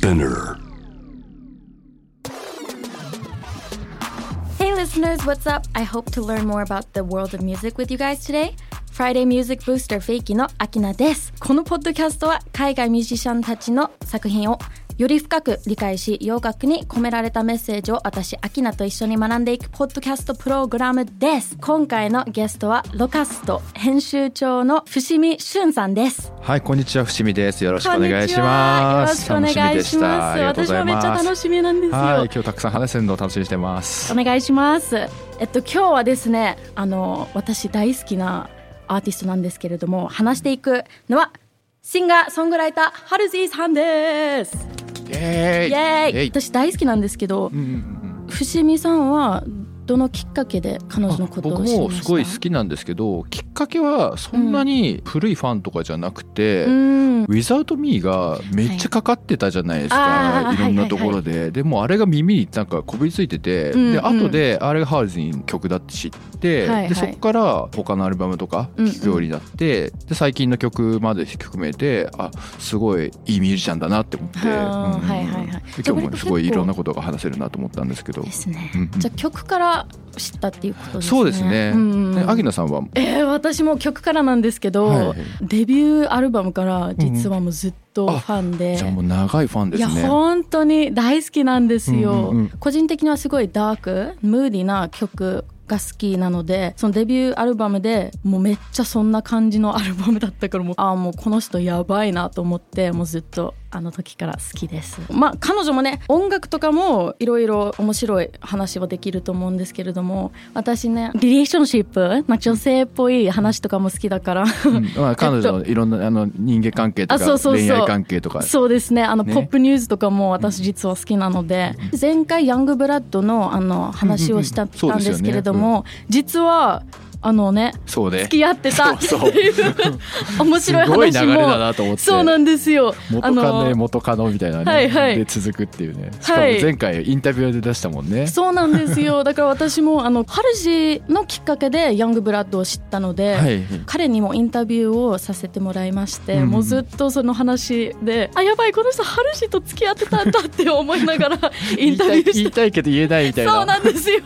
Spinner. Hey listeners, what's up? I hope to learn more about the world of music with you guys today. Friday Music Booster フェイキのアキナです。このポッドキャストは海外ミュージシャンたちの作品をより深く理解し、洋楽に込められたメッセージを私、アキナと一緒に学んでいくポッドキャストプログラムです。今回のゲストはロカスト編集長の伏見俊さんです。はい、こんにちは、伏見です。よろしくお願いします。こんにちはよろしくお願いします。楽みでしたありがとうござい私もめっちゃ楽しみなんですよ。はい、今日たくさん話せるのを楽しみにしてます。お願いします。えっと今日はですね、あの私大好きなアーティストなんですけれども、話していくのはシンガーソングライターハルジーさんです。イエーイ。イエーイ。私大好きなんですけどう、んうんうん伏見さんはどのきっかけで彼女のことを僕知りました？もすごい好きなんですけどきっかけはそんなに古いファンとかじゃなくて、うん。Without Me がめっちゃかかってたじゃないですか、はい。い、ろんなところで、でもあれが耳になんかこびりついてて、うんうん。で後であれがハールズの曲だって知って、はいはいでそこから他のアルバムとか聴くようになって、で最近の曲まで含めてあすごいいいミュージシャンだなって思って、はあうんうんうん。はいはいはい。で今日もすごいいろんなことが話せるなと思ったんですけど。ですね。うんうん。じゃあ曲から知ったっていうことですね。そうですね。アギナさんは？えー、私も曲からなんですけど、はいはい。デビューアルバムから実はもうずっとファンで、じゃあもう長いファンでいやすね。本当に大好きなんですよ、うんうんうん。個人的にはすごいダークムーディーな曲が好きなのでそのデビューアルバムでもうめっちゃそんな感じのアルバムだったからもうああもうこの人やばいなと思ってもうずっと。あの時から好きです。まあ彼女もね音楽とかもいろいろ面白い話はできると思うんですけれども私ねリレーションシップ、まあ、女性っぽい話とかも好きだから。うん。まあ、彼女のいろんなあの人間関係とかあそうそうそう。恋愛関係とか。そうですね。あのね。ポップニュースとかも私実は好きなので、前回ヤングブラッドのあの話をしたうんですけれども、実はあのねそうで付き合ってた。っ てそうそう。い う面白いすごい話流れだもなと思って。そうなんですよ。元カノ元カノみたいなね、はいはい。で続くっていうね。しかもはい前回インタビューで出したもんね、そうなんですよ。だから私もあのハルジのきっかけでヤングブラッドを知ったので、はい彼にもインタビューをさせてもらいまして、うんうん。もうずっとその話であやばいこの人ハルジと付き合ってたんだって思いながらインタビューして言いたいけど言えないみたいそうななんですよ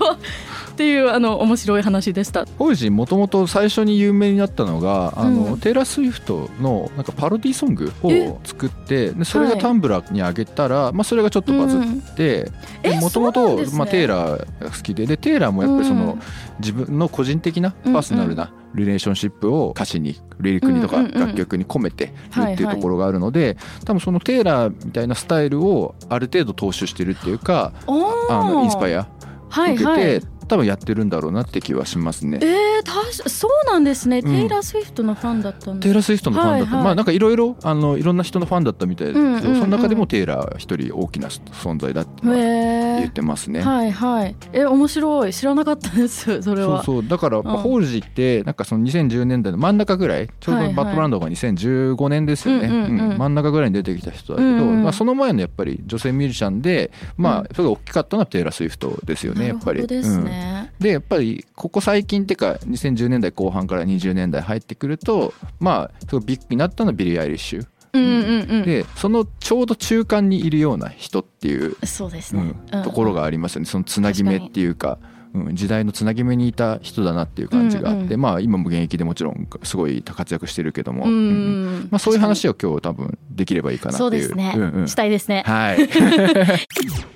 っていうあの面白い話でした。ホイジもともと最初に有名になったのがあの、うん。テイラー・スウィフトのなんかパロディソングえ？を作ってでそれはい。がタンブラーに上げたら、まあ、それがちょっとバズってえもともとテイラーが好きででテイラーもやっぱりその、うん自分の個人的なパーソナルなリレーションシップを歌詞にリリックにとかうんうんうん楽曲に込めてるはいっていうところがあるので、多分そのテイラーみたいなスタイルをある程度踏襲してるっていうかおあのインスパイア受けて、はい多分やってるんだろうなって気はしますね。えー、たしそうなんですね、ん。テイラー・スウィフトのファンだったんだテイラー・スウィフトのファンだった、はいはい。まあなんかいろいろあのいろんな人のファンだったみたいですけど、うんうんうん。その中でもテイラー一人大きな存在だってへ言えってますね。はいはい。え面白い。知らなかったです それそうはそう。だから、まあホールジーってなんかその2010年代の真ん中ぐらいちょうどバッドランドが2015年ですよね、うんうんうんうん。真ん中ぐらいに出てきた人だけど、うんうんまあ、その前のやっぱり女性ミュージシャンでまあうん。それが大きかったのはテイラー・スウィフトですよねやっぱり。どですうん。ね、でやっぱりここ最近っていうか2010年代後半から20年代入ってくるとまあすごいビッグになったのはビリー・アイリッシュ。うんうんうん。でそのちょうど中間にいるような人っていう、そうですね、ところがありますよね。そのつなぎ目っていうか。うん、時代のつなぎ目にいた人だなっていう感じがあって、うんうん。まあ今も現役でもちろんすごい活躍してるけども、うんうんまあ、そういう話を今日多分できればいいかなっていう。そうですね、んうん。したいですね。はい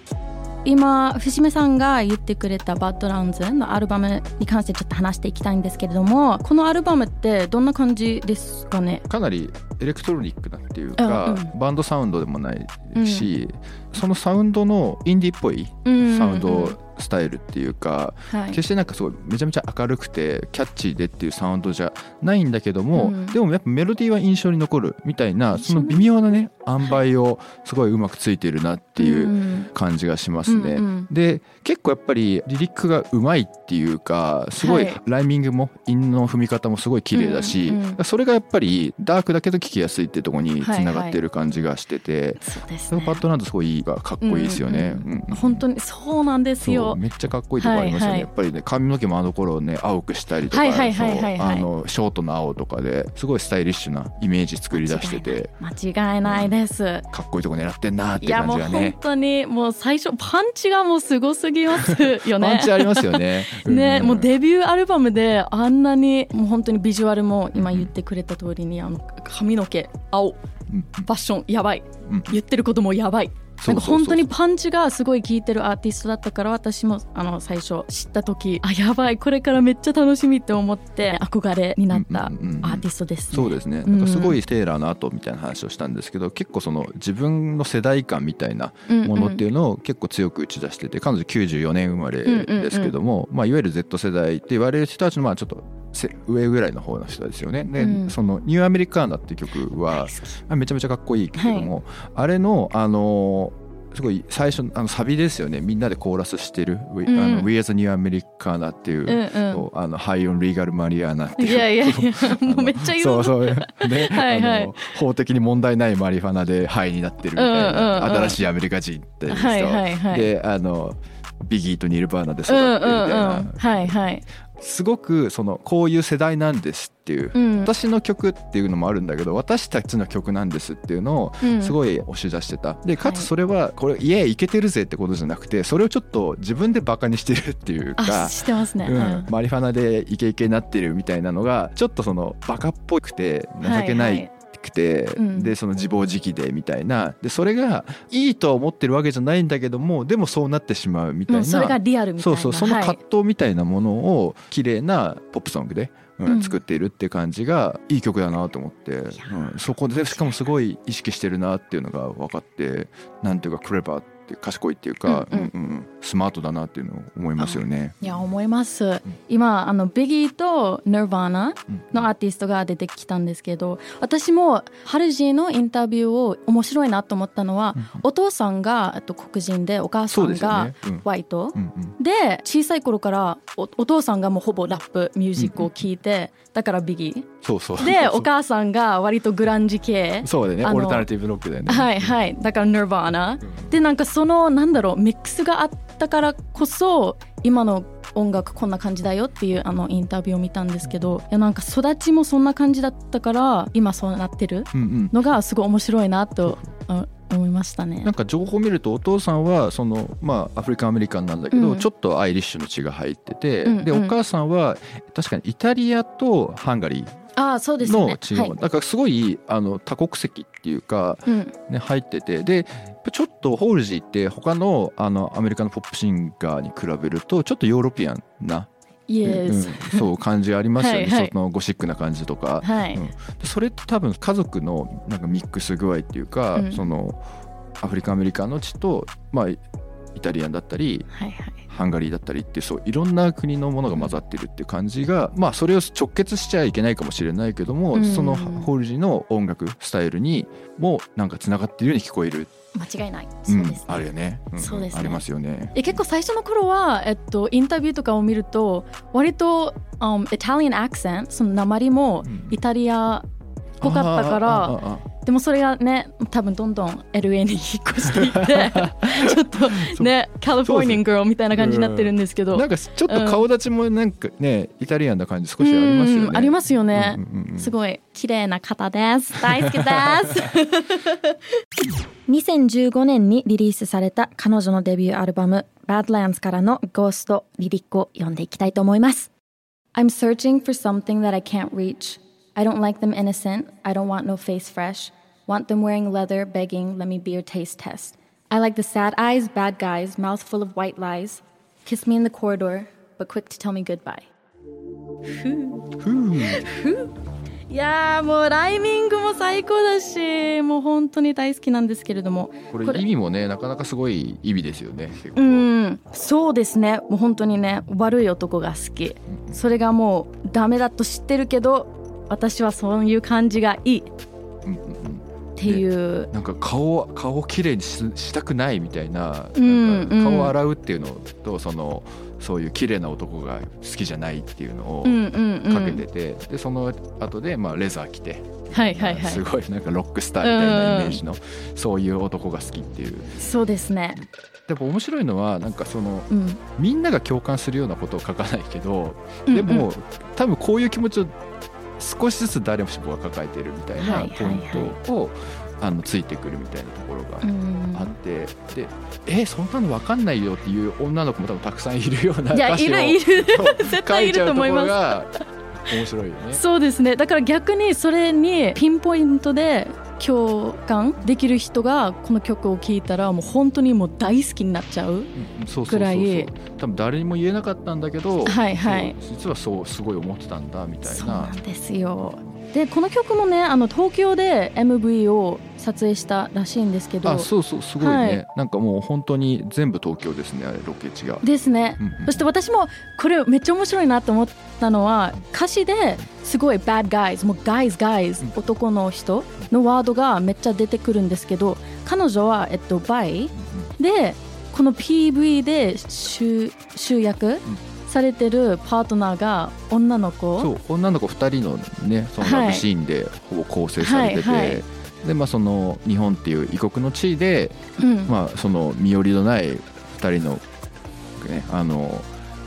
今伏見さんが言ってくれた「バッドランズ」のアルバムに関してちょっと話していきたいんですけれどもこのアルバムってどんな感じですかね？かなりエレクトロニックなっていうか、うん。うバンドサウンドでもないし、そのサウンドのインディーっぽいうん。サウンドスタイルっていうか、はい。決してなんかすごいめちゃめちゃ明るくてキャッチーでっていうサウンドじゃないんだけども、うん。でもやっぱメロディーは印象に残るみたいなその微妙なね塩梅をすごいうまくついてるなっていうう感じがしますね。うんうん。で結構やっぱりリリックがうまいっていうかすごいはい。ライミングも韻の踏み方もすごい綺麗だし、うんうんそれがやっぱりダークだけど聴きやすいっていうところにつながってる感じがしてて、そうですね。そのパッドランドすごいいいがかっこいいですよね。本当にそうなんですよ当めっちゃかっこいいとこありますよね、はいはい。やっぱりね髪の毛もあの頃ね青くしたりとか、ショートの青とかですごいスタイリッシュなイメージ作り出してて。間違いないです。かっこいいとこ狙ってんなっていういやもう本感じがね当にもう最初パンチがもうすごすぎますよね。パンチありますよね。ね、ん。もうデビューアルバムであんなにもう本当にビジュアルも今言ってくれた通りにあの髪の毛青。うん。ファッションやばい。うん。言ってることもやばいなんか本当にパンチがすごい効いてるアーティストだったから私もあの最初知った時あやばいこれからめっちゃ楽しみって思って憧れになったアうんうんうんうん。ーティストですね。そうですね。なんかすごいテイラーの後みたいな話をしたんですけど結構その自分の世代感みたいなものっていうのを結構強く打ち出してて彼女94年生まれですけども、まあ、いわゆる Z 世代って言われる人たちのまあちょっとせ上ぐらいの方の人ですよね。で、うん。その「ニューアメリカーナ」っていう曲はめちゃめちゃかっこいいけども、あれのあのすごい最初のあのサビですよね。みんなでコーラスしてる「We,、うん。あの We as a New Americana」っていう、うんうん。あのハイオンリーガルマリアーナっていう。いやいやいや もうめっちゃ言うそうそう。ね はいはい。あの法的に問題ないマリファナでハイになってるみたいな、うんうんうん新しいアメリカ人っていう人、はいはいはい。であのビギーとニルバーナで育うんってみたいな、うんうん。はいはいすごくそのこういう世代なんですっていう、うん。私の曲っていうのもあるんだけど私たちの曲なんですっていうのをうん。すごい押し出してた。でかつそれはこれ「いえいけてるぜ」ってことじゃなくてそれをちょっと自分でバカにしてるっていうあか知ってますね、ううんん、マリファナでイケイケになってるみたいなのがちょっとそのバカっぽくて情けないくて、うん。でその自暴自棄でみたいな。でそれがいいとは思ってるわけじゃないんだけどもでもそうなってしまうみたいな。それがリアルみたいな。そうそうそのはい葛藤みたいなものを綺麗なポップソングで、うんうん。作っているって感じがいい曲だなと思って、うん、そこでしかもすごい意識してるなっていうのが分かってなんていうかクレバーっていう賢いっていうか、うんうん。うんうんスマートだなっていうのを思いますよね。いや思います、今あのビギーと Nirvana のアーティストが出てきたんですけど私もハルジーのインタビューを面白いなと思ったのは、お父さんがえっと黒人でお母さんがワイト、うんうん。で小さい頃からおお父さんがもうほぼラップミュージックを聴いて、だからビギーそうそう。で お母さんが割とグランジ系。そうだよね。オルタナティブロックだよね。はいはい。だから Nirvana でなんかそのなんだろうミックスがあったからこそ今の音楽こんな感じだよっていうあのインタビューを見たんですけどいやなんか育ちもそんな感じだったから今そうなってる？うんうん。のがすごい面白いなとあ思いましたね。なんか情報を見るとお父さんはそのまあアフリカンアメリカンなんだけど、うん。ちょっとアイリッシュの血が入ってて、うんうん。でお母さんは確かにイタリアとハンガリああそうですの血が、はい。だからすごいあの多国籍っていうか、うん。ね、入ってて。でちょっとホールジーって他のあのアメリカのポップシンガーに比べるとちょっとヨーロピアンな、うんス、そう感じありますよね。はいはい。そのゴシックな感じとか。はい、うん。でそれって多分家族のなんかミックス具合っていうか、うん。そのアフリカンアメリカの血と、まあ、イタリアンだったりはいはい。ハンガリーだったりってそういろんな国のものが混ざってるっていう感じが、まあそれを直結しちゃいけないかもしれないけども、うん。そのホールジーの音楽スタイルにもなんかつながっているように聞こえる、間違いない。うんそうですね、あるよね,、んそうですね。ありますよね。え結構最初の頃は、えっと、インタビューとかを見ると割と、um, イタリアンアクセントその鉛もうん。イタリアっぽかったから、でもそれがね多分どんどん LA に引っ越していって ちょっとねカリフォルニアン・グルみたいな感じになってるんですけど、なんかちょっと顔立ちもなんかね、イタリアンな感じ少しありますよね。うんありますよね。うんうんうんうん。すごい綺麗な方です。大好きです。2015年にリリースされた彼女のデビューアルバム Badlands からのゴーストリリックを読んでいきたいと思います。I'm searching for something that I can't reach. I don't like them innocent. I don't want no face fresh Want them wearing leather begging let me be your taste test I like the sad eyes bad guys mouth full of white lies Kiss me in the corridor but quick to tell me goodbye いやーもうライミングも最高だしもう本当に大好きなんですけれどもこれ意味もねなかなかすごい意味ですよねうんそうですねもう本当にね悪い男が好きそれがもうダメだと知ってるけど私はそういう感じがいいっうんうんうんていう、なんか顔顔をきれいにししたくないみたいなうんなんか顔を洗うっていうのとそのそういう綺麗な男が好きじゃないっていうのをかけてて、でその後でまあレザー着てはいはいはい。すごいなんかロックスターみたいなイメージの、そういう男が好きっていう。そうですね。でも面白いのはなんかそのうん。みんなが共感するようなことを書かないけどうん。でも、多分こういう気持ちを少しずつ誰もが抱えてるみたいなポイントを、あのついてくるみたいなところがうんあって、でえそんなの分かんないよっていう女の子も多分たくさんいるような歌詞をるいる。そう絶対いると思います。面白いよね。そうですね。だから逆にそれにピンポイントで共感できる人がこの曲を聴いたらもう本当にもう大好きになっちゃううんそうそうそうそう。ぐらい。多分誰にも言えなかったんだけど、はいはい。実はそうすごい思ってたんだみたいそうななんですよでこの曲もねあの東京で MV を撮影したらしいんですけどあそうそうすごいね、はい。なんかもう本当に全部東京ですねあれロケ地が。ですね。うんうんそして私もこれめっちゃ面白いなと思ったのは歌詞ですごい bad guys もう guys guys うん。男の人のワードがめっちゃ出てくるんですけど彼女は、えっと、バイでこの PV で集集約されてるパートナーが女の子。そう女の子2人のねそのはい。ラブシーンでほぼ構成されてて、はいはい。でまあその日本っていう異国の地で、うん。まあその身寄りのない2人のねあの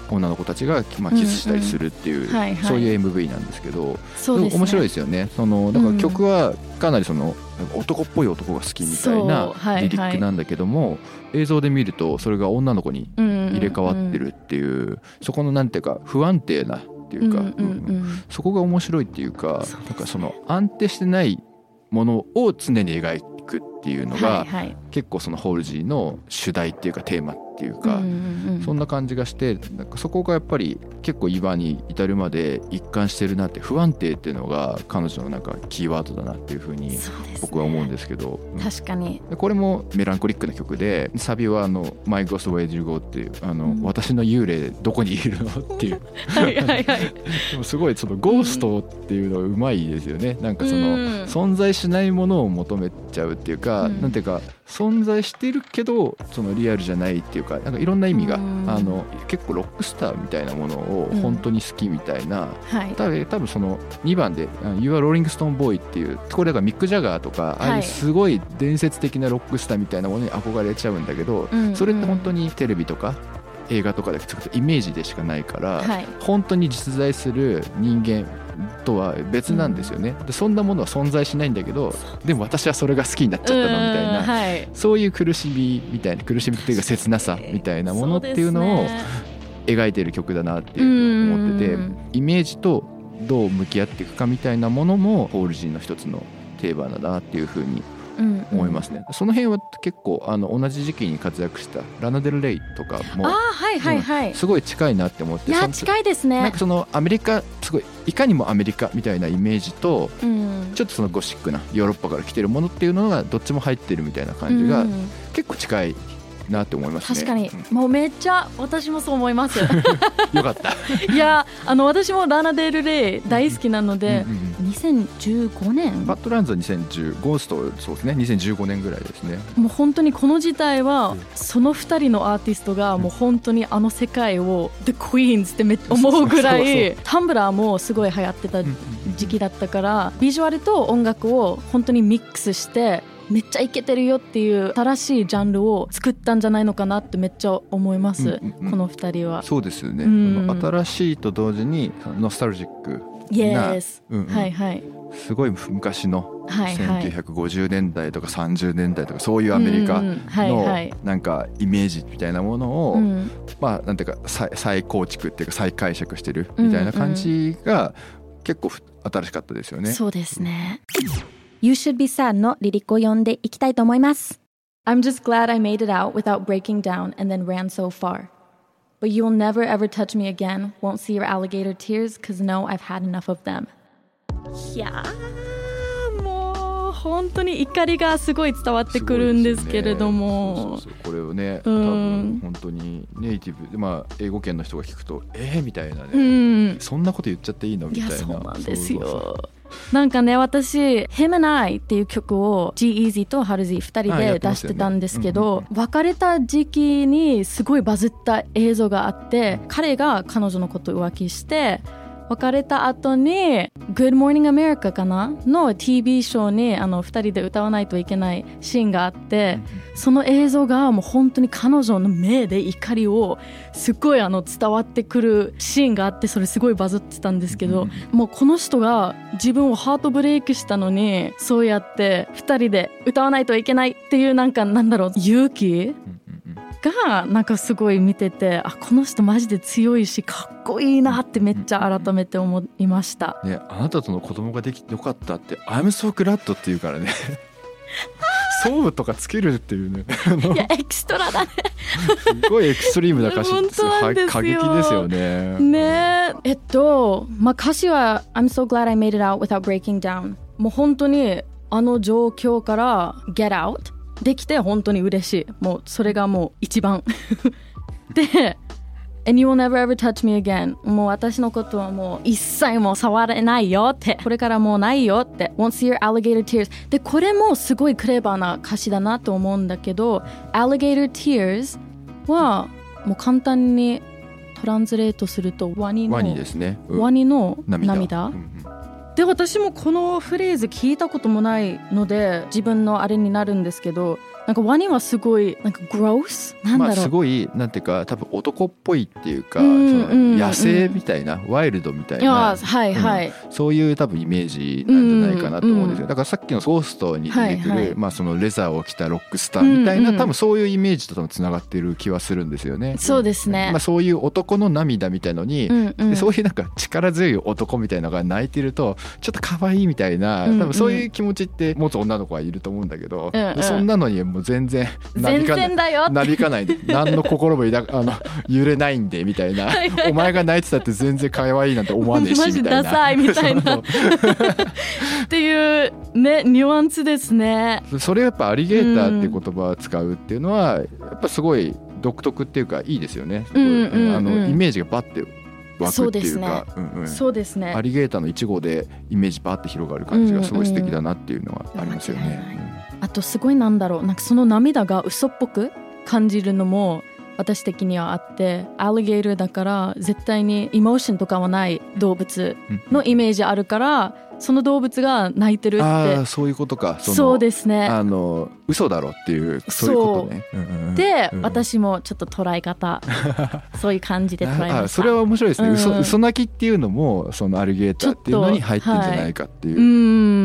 女の子たちが、まあ、キスしたりするっていう、そういう MV なんですけど、そうね。面白いですよね。そのだからうん。曲はかなりその男っぽい男が好きみたいなリリックなんだけども、映像で見るとそれが女の子に入入れ替わってるっていう、そこのなんていうか不安定なっていうか、うんうんうんそこが面白いっていうかそうねなんかその安定してないものを常に描くっていうのが、はいはい。結構そのホールジーの主題っていうかテーマっていうか、うんうんうんそんな感じがしてなんかそこがやっぱり結構今に至るまで一貫してるなって不安定っていうのが彼女のなんかキーワードだなっていうふうに僕は思うんですけど、うん。確かに。でこれもメランコリックな曲でサビはあの「My Ghost Where Do You Go」っていうあの、うん。私の幽霊どこにいるのっていう。はいはいはい。でもすごいそのゴーストっていうのはうまいですよね。なんかその、うん。存在しないものを求めちゃうっていうか、うん。なんていうか存在してるけどそのリアルじゃないっていうかなんかいろんな意味が、うん。あの結構ロックスターみたいなものをうん。本当に好きみたいな、はい。多分多分その2番で「あの You are Rolling Stone Boy」っていうこれだからミック・ジャガーとか、ああいうすごい伝説的なロックスターみたいなものに憧れちゃうんだけど、うん。それって本当にテレビとか映画とかで作ったイメージでしかないから、はい。本当に実在する人間とは別なんですよね、でそんなものは存在しないんだけどでも私はそれが好きになっちゃったのみたいうんなはい。そういう苦しみみたいな苦しみっていうか切なさみたいなものっていうのを描いてる曲だなっていうふうに思っててうん。イメージとどう向き合っていくかみたいなものもホールジーの一つのテーマだなっていうふうにうん思いますね、その辺は結構あの同じ時期に活躍したラナデル・レイとかもあーはいはいはい、すごい近いなって思っていや近いですね。なんかそのアメリカすごいいかにもアメリカみたいなイメージとうん。ちょっとそのゴシックなヨーロッパから来てるものっていうのがどっちも入ってるみたいな感じがうん。結構近いなって思いますね。確かに、うん。もうめっちゃ私もそう思います。よかった。いやあの私もラナデル・レイ大好きなのでうんうんうん2015年。バッドランズは2010ゴーストそうですね。2015年ぐらいですね。もう本当にこの時代はうん。その2人のアーティストがもう本当にあの世界を The Queens ってめっ思うぐらいタンブラーもすごい流行ってた時期だったからビジュアルと音楽を本当にミックスしてめっちゃイケてるよっていう新しいジャンルを作ったんじゃないのかなってめっちゃ思います、うんうんうん。この2人は。そうですよね。うん。新しいと同時にノスタルジック Yes、うんうん。はいはい。すごい昔のはいはい。1950年代とか30年代とかそういうアメリカのなんかイメージみたいなものを、うん。まあなんていうか再再構築っていうか再解釈してるみたいな感じが結構ふ新しかったですよね。そうですね。You Should Be Sad のリリックを読んでいきたいと思います。I'm just glad I made it out without breaking down and then ran so far. But you will never ever touch me again. Won't see your alligator tears because no, I've had enough of them. いやーもう本当に怒りがすごい伝わってくるんですけれども、ねそうそうそうこれをね、うん多分本当にネイティブでまあ英語圏の人が聞くとえー、みたいなね、うん、そんなこと言っちゃっていいのみたいないやそうなんですそうそうよ。なんかね私「Him and I」っていう曲を G-Eazy と Halsey 2人で出してたんですけど、別れた時期にすごいバズった映像があって彼が彼女のことを浮気して別れた後に「Good Morning America」かな？の TV ショーにあの2人で歌わないといけないシーンがあって、その映像がもう本当に彼女の目で怒りをすっごいあの伝わってくるシーンがあってそれすごいバズってたんですけど、もうこの人が自分をハートブレイクしたのにそうやって2人で歌わないといけないっていうなんかなんだろう勇気？がなんかすごい見ててあこの人マジで強いしかっこいいなってめっちゃ改めて思いました。ね、あなたとの子供ができてよかったって「I'm so glad」って言うからね。ソウとかつけるっていうね。いやエキストラだね。すごいエクストリームな歌詞です過激ですよね。ね。ええっとまあ歌詞は「I'm so glad I made it out without breaking down」もう本当にあの状況から get out できて本当に嬉しい。もうそれがもう一番。で And you will never ever touch me again. もう私のことはもう一切もう触れないよって。これからもうないよって。Won't see your alligator tears. でこれもすごいクレバーな歌詞だなと思うんだけど alligator tears はもう簡単にトランスレートするとワニのワニですね。うん。ワニの涙。涙。うんうんで私もこのフレーズ聞いたこともないので自分のあれになるんですけどなんかワニはすごいなんかグロースなんだろう、まあすごいなんていうか多分男っぽいっていうか、うんそのうん野生みたいな、ワイルドみたいなはいはい、そういう多分イメージなんじゃないかなと思うんですよ、うんうんだからさっきのゴーストに出てくる、はいはい。まあ、そのレザーを着たロックスターみたいな、うんうん。多分そういうイメージと多分つながってる気はするんですよね。そうですね。まあ、そういう男の涙みたいのに、うんうん。でそういうなんか力強い男みたいなのが泣いてるとちょっと可愛いみたいな、うんうん。多分そういう気持ちって持つ女の子はいると思うんだけど、うんうん。そんなのにもう全然な全びかないなびかないで。何の心も抱あの揺れないんでみたいな。お前が泣いてたって全然可愛いなんて思わねえしみたいな。ダサいみたいな。そ うっていうねニュアンスですね。そうそれやっぱアリゲーターっていう言葉を使うっていうのはやっぱすごい独特っていうかいいですよね。すごいうんうんうん。あのイメージがバッて湧くっていうか。うんうん。そうですね。アリゲーターの1号でイメージバーって広がる感じがすごい素敵だなっていうのはありますようんうん。ね。あとすごいなんだろう。なんかその涙が嘘っぽく感じるのも私的にはあってアリゲーターだから絶対にエモーションとかはない動物うん。のイメージあるからその動物が泣いてるっあて。あそういうことか。のそうですね。あの嘘だろっていうそういうことね。う。んうんうんで、うん。私もちょっと捉え方。そういう感じで捉えましそれは面白いですね、うん。嘘嘘泣きっていうのもそのアリゲーターっていうのに入ってんじゃないかっていう、うーん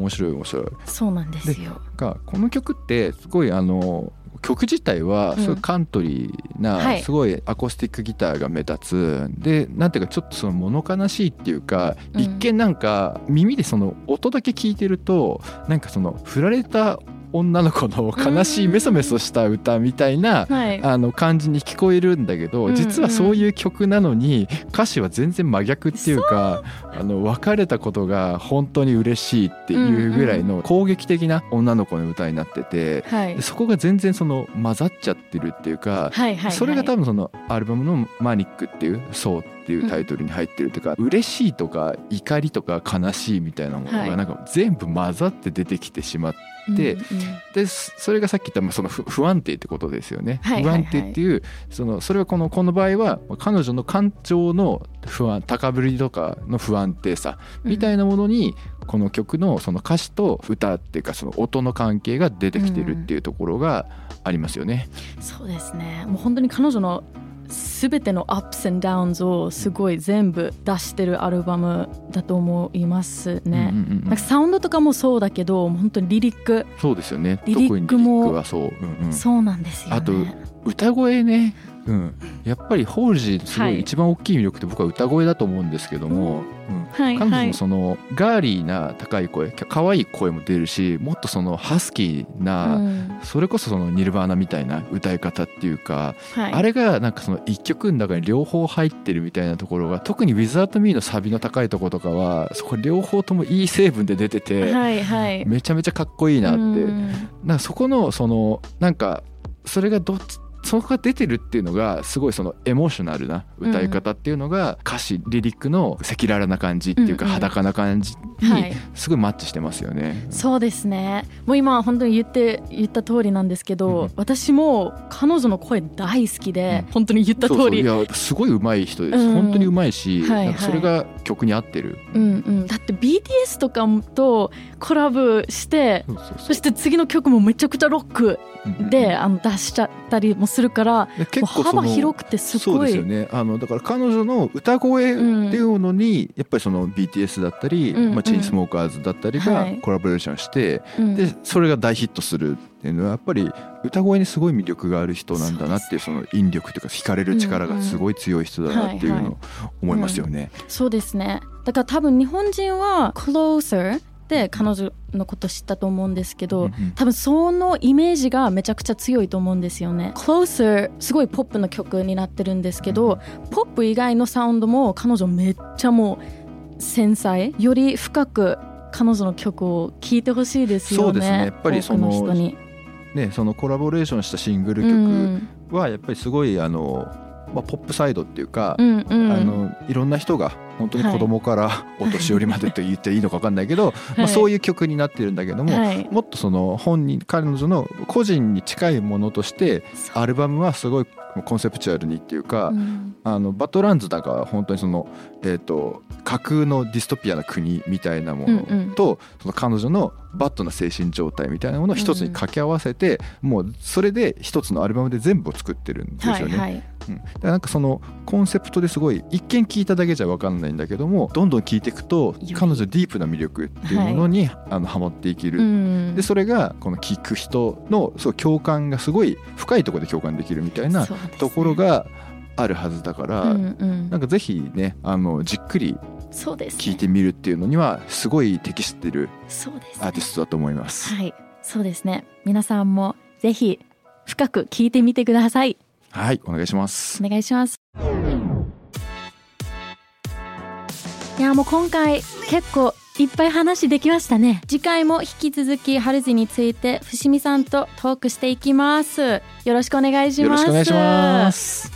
面白い面白い。そうなんですよ。がこの曲ってすごいあの曲自体はすごいカントリーな、はい。すごいアコースティックギターが目立つ。でなんていうかちょっとその物悲しいっていうか、うん。一見なんか耳でその音だけ聞いてるとなんかその振られた女の子の悲しいメソメソした歌みたいな、はい。あの感じに聞こえるんだけど、うんうん実はそういう曲なのに歌詞は全然真逆っていうかあの別れたことが本当に嬉しいっていうぐらいの攻撃的な女の子の歌になってて、そこが全然その混ざっちゃってるっていうか、それが多分分そのアルバムの「マニック」っていう「そう」っていうタイトルに入ってるというか、嬉しいとか怒りとか悲しいみたいなものはい。がなんか全部混ざって出てきてしまって。ででそそれがさっき言ったまあその不不安定ってことですよね、はいはいはい。不安定っていうそのそれはこのこの場合は彼女の感情の不安高ぶりとかの不安定さみたいなものに、この曲のその歌詞と歌っていうかその音の関係が出てきてるっていうところがありますよね。そうですね。もう本当に彼女の全てのアップス and ダウンズをすごい全部出してるアルバムだと思いますね。うんうんうんなんかサウンドとかもそうだけど本当にリリック、そうですよね。リリックもそう、うんうん。そうなんですよね。あと歌声ね、うん、やっぱりホールジーすごはい。い一番大きい魅力って僕は歌声だと思うんですけども、うん。はいはい。彼女のそのガーリーな高い声可愛い声も出るしもっとそのハスキーな、うん。それこそそのニルバーナみたいな歌い方っていうか、はい、あれがなんかその一曲の中に両方入ってるみたいなところが特に「Without Me」のサビの高いところとかはそこ両方ともいい成分で出てて、はいはい。めちゃめちゃかっこいいなって、うん。なんかそこのそのなんかそれがどっちそこが出てるっていうのがすごいそのエモーショナルな歌い方っていうのが歌詞リリックの赤裸々な感じっていうか裸な感じにすごいマッチしてますよね。そうですね。もう今本当に言って言った通りなんですけど、うん、私も彼女の声大好きで、うん、本当に言った通り。そうそう。いやすごい上手い人です、うん、本当に上手いし、はいはい、それが曲に合ってる、うんうん、だって BTS とかとコラボしてそして次の曲もめちゃくちゃロックで、あの出しちゃったりもするから結構幅広くてすごい。そうですよね。あのだから彼女の歌声っていうのに、やっぱりその BTS だったり、うんうん、まあ、チェーンスモーカーズだったりがコラボレーションして、はい、でそれが大ヒットするっていうのはやっぱり歌声にすごい魅力がある人なんだなっていうその引力というか惹かれる力がすごい強い人だなっていうのを思いますよね。そうですね。だから多分日本人は Closer で彼女のこと知ったと思うんですけど、多分そのイメージがめちゃくちゃ強いと思うんですよね。Closer すごいポップな曲になってるんですけど、ポップ以外のサウンドも彼女めっちゃもう繊細？より深く彼女の曲を聴いてほしいですよね。そうですね。やっぱりその人に。ねそのコラボレーションしたシングル曲はやっぱりすごいあの、まあ、ポップサイドっていうか、うんうん、あのいろんな人が本当に子供から お年寄りまでと言っていいのか分かんないけど、はい、まあ、そういう曲になってるんだけども、はい、もっとその本人彼女の個人に近いものとしてアルバムはすごいコンセプチュアルにっていうか、うん、あのバッドランズだから本当にその、えーと、架空のディストピアな国みたいなものと、うんうん、その彼女のバッドな精神状態みたいなものを一つに掛け合わせて、うん、もうそれで一つのアルバムで全部を作ってるんですよね。はいはいうん、だからなんかそのコンセプトですごい一見聞いただけじゃ分かんないんだけどもどんどん聞いていくと彼女ディープな魅力っていうものに、はい、あのハマっていける、うん、でそれがこの聞く人のそう共感がすごい深いところで共感できるみたいなところがあるはずだから、うんうん、なんかぜひねあのじっくり聞いてみるっていうのにはすごい適してるアーティストだと思います。はい、そうですね。皆さんもぜひ深く聞いてみてください。はいお願いします。お願いします。いやもう今回結構いっぱい話できましたね。次回も引き続きハルジについて伏見さんとトークしていきます。よろしくお願いします。よろしくお願いします。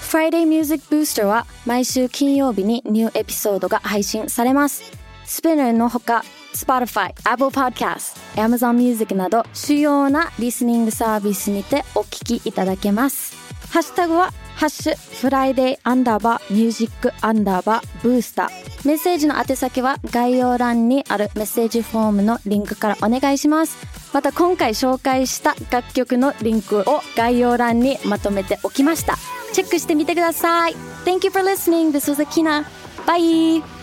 Friday Music Booster は毎週金曜日にニューエピソードが配信されます。スピナーのほか Spotify、Apple Podcast、Amazon Music など主要なリスニングサービスにてお聞きいただけます。ハッシュタグはハッシュフライデーアンダーバーミュージックアンダーバーブースター。メッセージの宛先は概要欄にあるメッセージフォームのリンクからお願いします。また今回紹介した楽曲のリンクを概要欄にまとめておきました。チェックしてみてください。Thank you for listening. This was Akina. Bye!